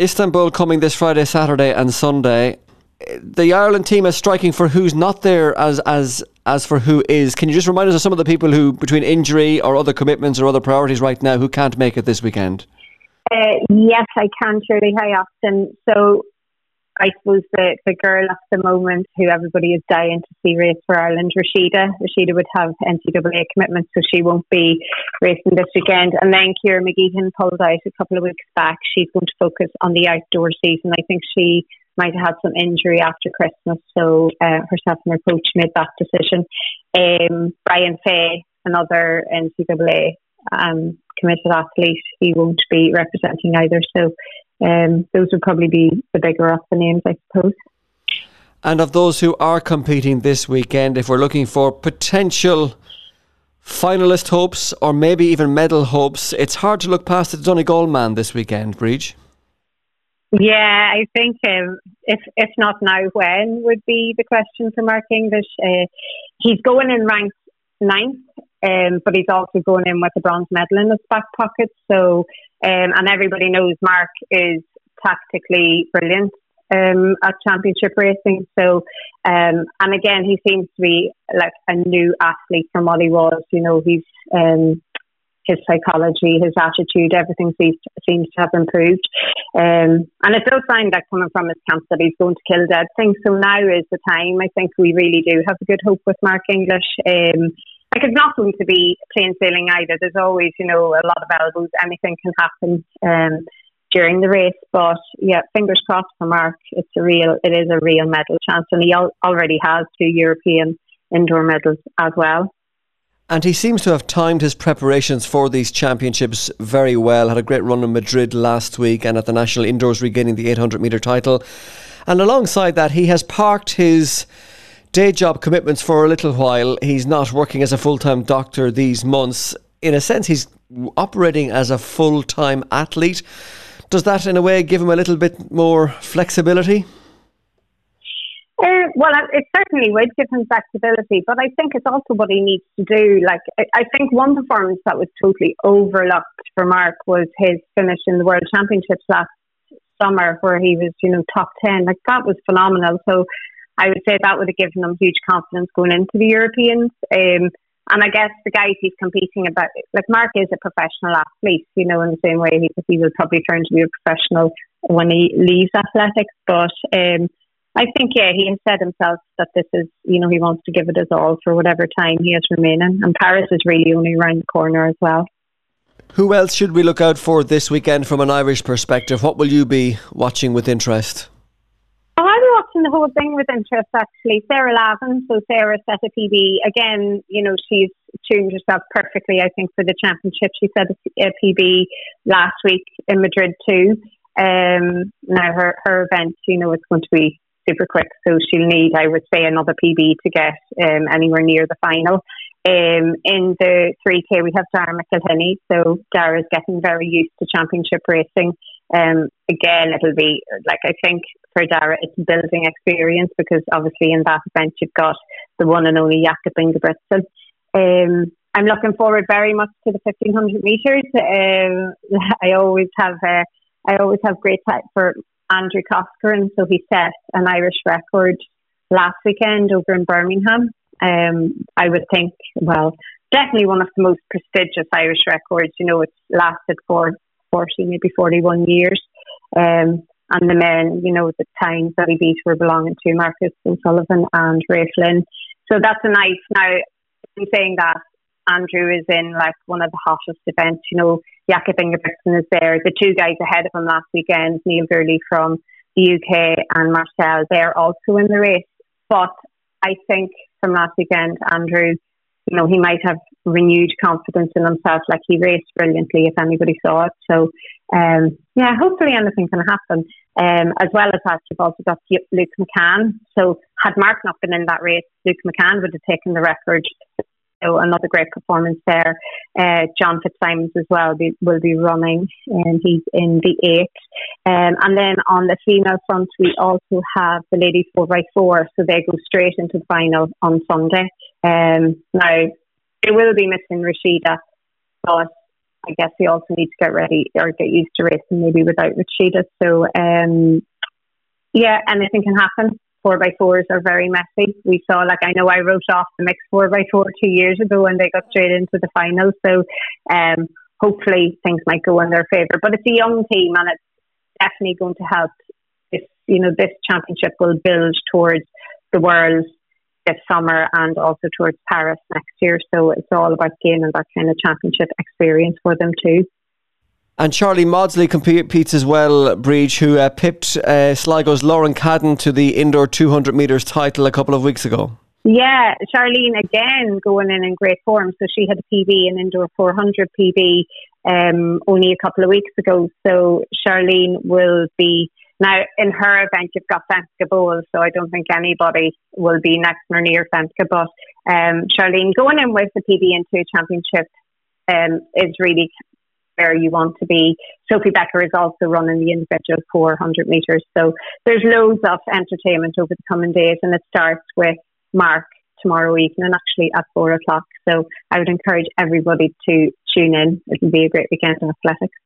Istanbul coming this Friday, Saturday, and Sunday. The Ireland team is striking for who's not there as as as for who is. Can you just remind us of some of the people who, between injury or other commitments or other priorities right now, who can't make it this weekend? Uh, yes, I can, Shirley. Hi, Austin. So I suppose the, the girl at the moment who everybody is dying to see race for Ireland, Rhasidat. Rhasidat would have NCAA commitments, so she won't be racing this weekend. And then Ciara Mageean pulled out a couple of weeks back. She's going to focus on the outdoor season. I think she might have had some injury after Christmas, so uh, herself and her coach made that decision. Um, Brian Fay, another NCAA um, committed athlete, he won't be representing either. So um, those would probably be the bigger of the names, I suppose. And of those who are competing this weekend, if we're looking for potential finalist hopes or maybe even medal hopes, it's hard to look past the Donegal man this weekend, Breege. Yeah, I think um, if if not now, when would be the question for Mark English. Uh, he's going in ranked ninth, um, but he's also going in with a bronze medal in his back pocket. So, um, and everybody knows Mark is tactically brilliant um, at championship racing. So, um, and again, he seems to be like a new athlete from what he was. You know, he's um, his psychology, his attitude, everything seems to, seems to have improved. Um, and it does sound like coming from his camp that he's going to kill dead things. So now is the time. I think we really do have a good hope with Mark English. Um, like it's not going to be plain sailing either. There's always, you know, a lot of elbows. Anything can happen um, during the race. But yeah, fingers crossed for Mark. It's a real, it is a real medal chance, and he al- already has two European indoor medals as well. And he seems to have timed his preparations for these championships very well. Had a great run in Madrid last week and at the National Indoors regaining the 800 metre title. And alongside that, he has parked his day job commitments for a little while. He's not working as a full time doctor these months. In a sense, he's operating as a full time athlete. Does that, in a way, give him a little bit more flexibility? Uh, well, it certainly would give him flexibility, but I think it's also what he needs to do. Like, I think one performance that was totally overlooked for Mark was his finish in the World Championships last summer, where he was, you know, top 10. Like, that was phenomenal. So I would say that would have given him huge confidence going into the Europeans. Um, and I guess the guys he's competing about, like Mark is a professional athlete, you know, in the same way he, he will probably turn to be a professional when he leaves athletics. But um, I think, yeah, he has said himself that this is, you know, he wants to give it his all for whatever time he has remaining. And Paris is really only around the corner as well. Who else should we look out for this weekend from an Irish perspective? What will you be watching with interest? Watching the whole thing with interest actually. Sarah Lavin, so Sarah set a PB. Again, you know, she's tuned herself perfectly, I think, for the championship. She set a PB last week in Madrid too. Um, now her, her event, you know, it's going to be super quick. So she'll need, I would say, another PB to get um, anywhere near the final. Um, in the 3K, we have Darragh McElhinney. So Darragh is getting very used to championship racing. Um, again, it'll be like I think for Darragh, it's building experience because obviously in that event you've got the one and only Jakob Ingebrigtsen. Um, I'm looking forward very much to the 1500 meters. Um, I always have uh, I always have great time for Andrew Coscoran. So he set an Irish record last weekend over in Birmingham. Um, I would think, well, definitely one of the most prestigious Irish records. You know, it's lasted for 40, maybe 41 years. Um, and the men, you know, the times that he beat were belonging to Marcus O'Sullivan and Ray Flynn. So that's a nice. Now, in saying that, Andrew is in like one of the hottest events. You know, Jakob Ingebrigtsen is there. The two guys ahead of him last weekend, Neil Gourley from the UK and Marcel, they're also in the race. But I think from last weekend, Andrew, you know, he might have renewed confidence in himself. Like he raced brilliantly, if anybody saw it. So, um, yeah, hopefully anything can happen. Um, as well as that, you've also got Luke McCann. So, had Mark not been in that race, Luke McCann would have taken the record so another great performance there. Uh, John Fitzsimons as well be, will be running, and he's in the eight. Um, and then on the female front, we also have the ladies four by four, so they go straight into the final on Sunday. Um, now they will be missing Rhasidat, but I guess they also need to get ready or get used to racing maybe without Rhasidat. So um, yeah, anything can happen. Four by fours are very messy. We saw, like, I know I wrote off the mixed four by four two years ago and they got straight into the final. So um, hopefully things might go in their favour. But it's a young team and it's definitely going to help. This, you know, this championship will build towards the world this summer and also towards Paris next year. So it's all about gaining that kind of championship experience for them too. And Sharlene Mawdsley competes as well, Breege, who uh, pipped uh, Sligo's Lauren Cadden to the indoor 200 metres title a couple of weeks ago. Yeah, Sharlene again going in in great form. So she had a PB, an indoor 400 PB, um, only a couple of weeks ago. So Charlene will be now in her event. You've got Femke Bol, so I don't think anybody will be next or near Femke. But um, Sharlene going in with the PB into a championship um, is really where you want to be. Sophie Becker is also running the individual 400 metres. So there's loads of entertainment over the coming days, and it starts with Mark tomorrow evening, and actually at four o'clock. So I would encourage everybody to tune in. It'll be a great weekend of athletics.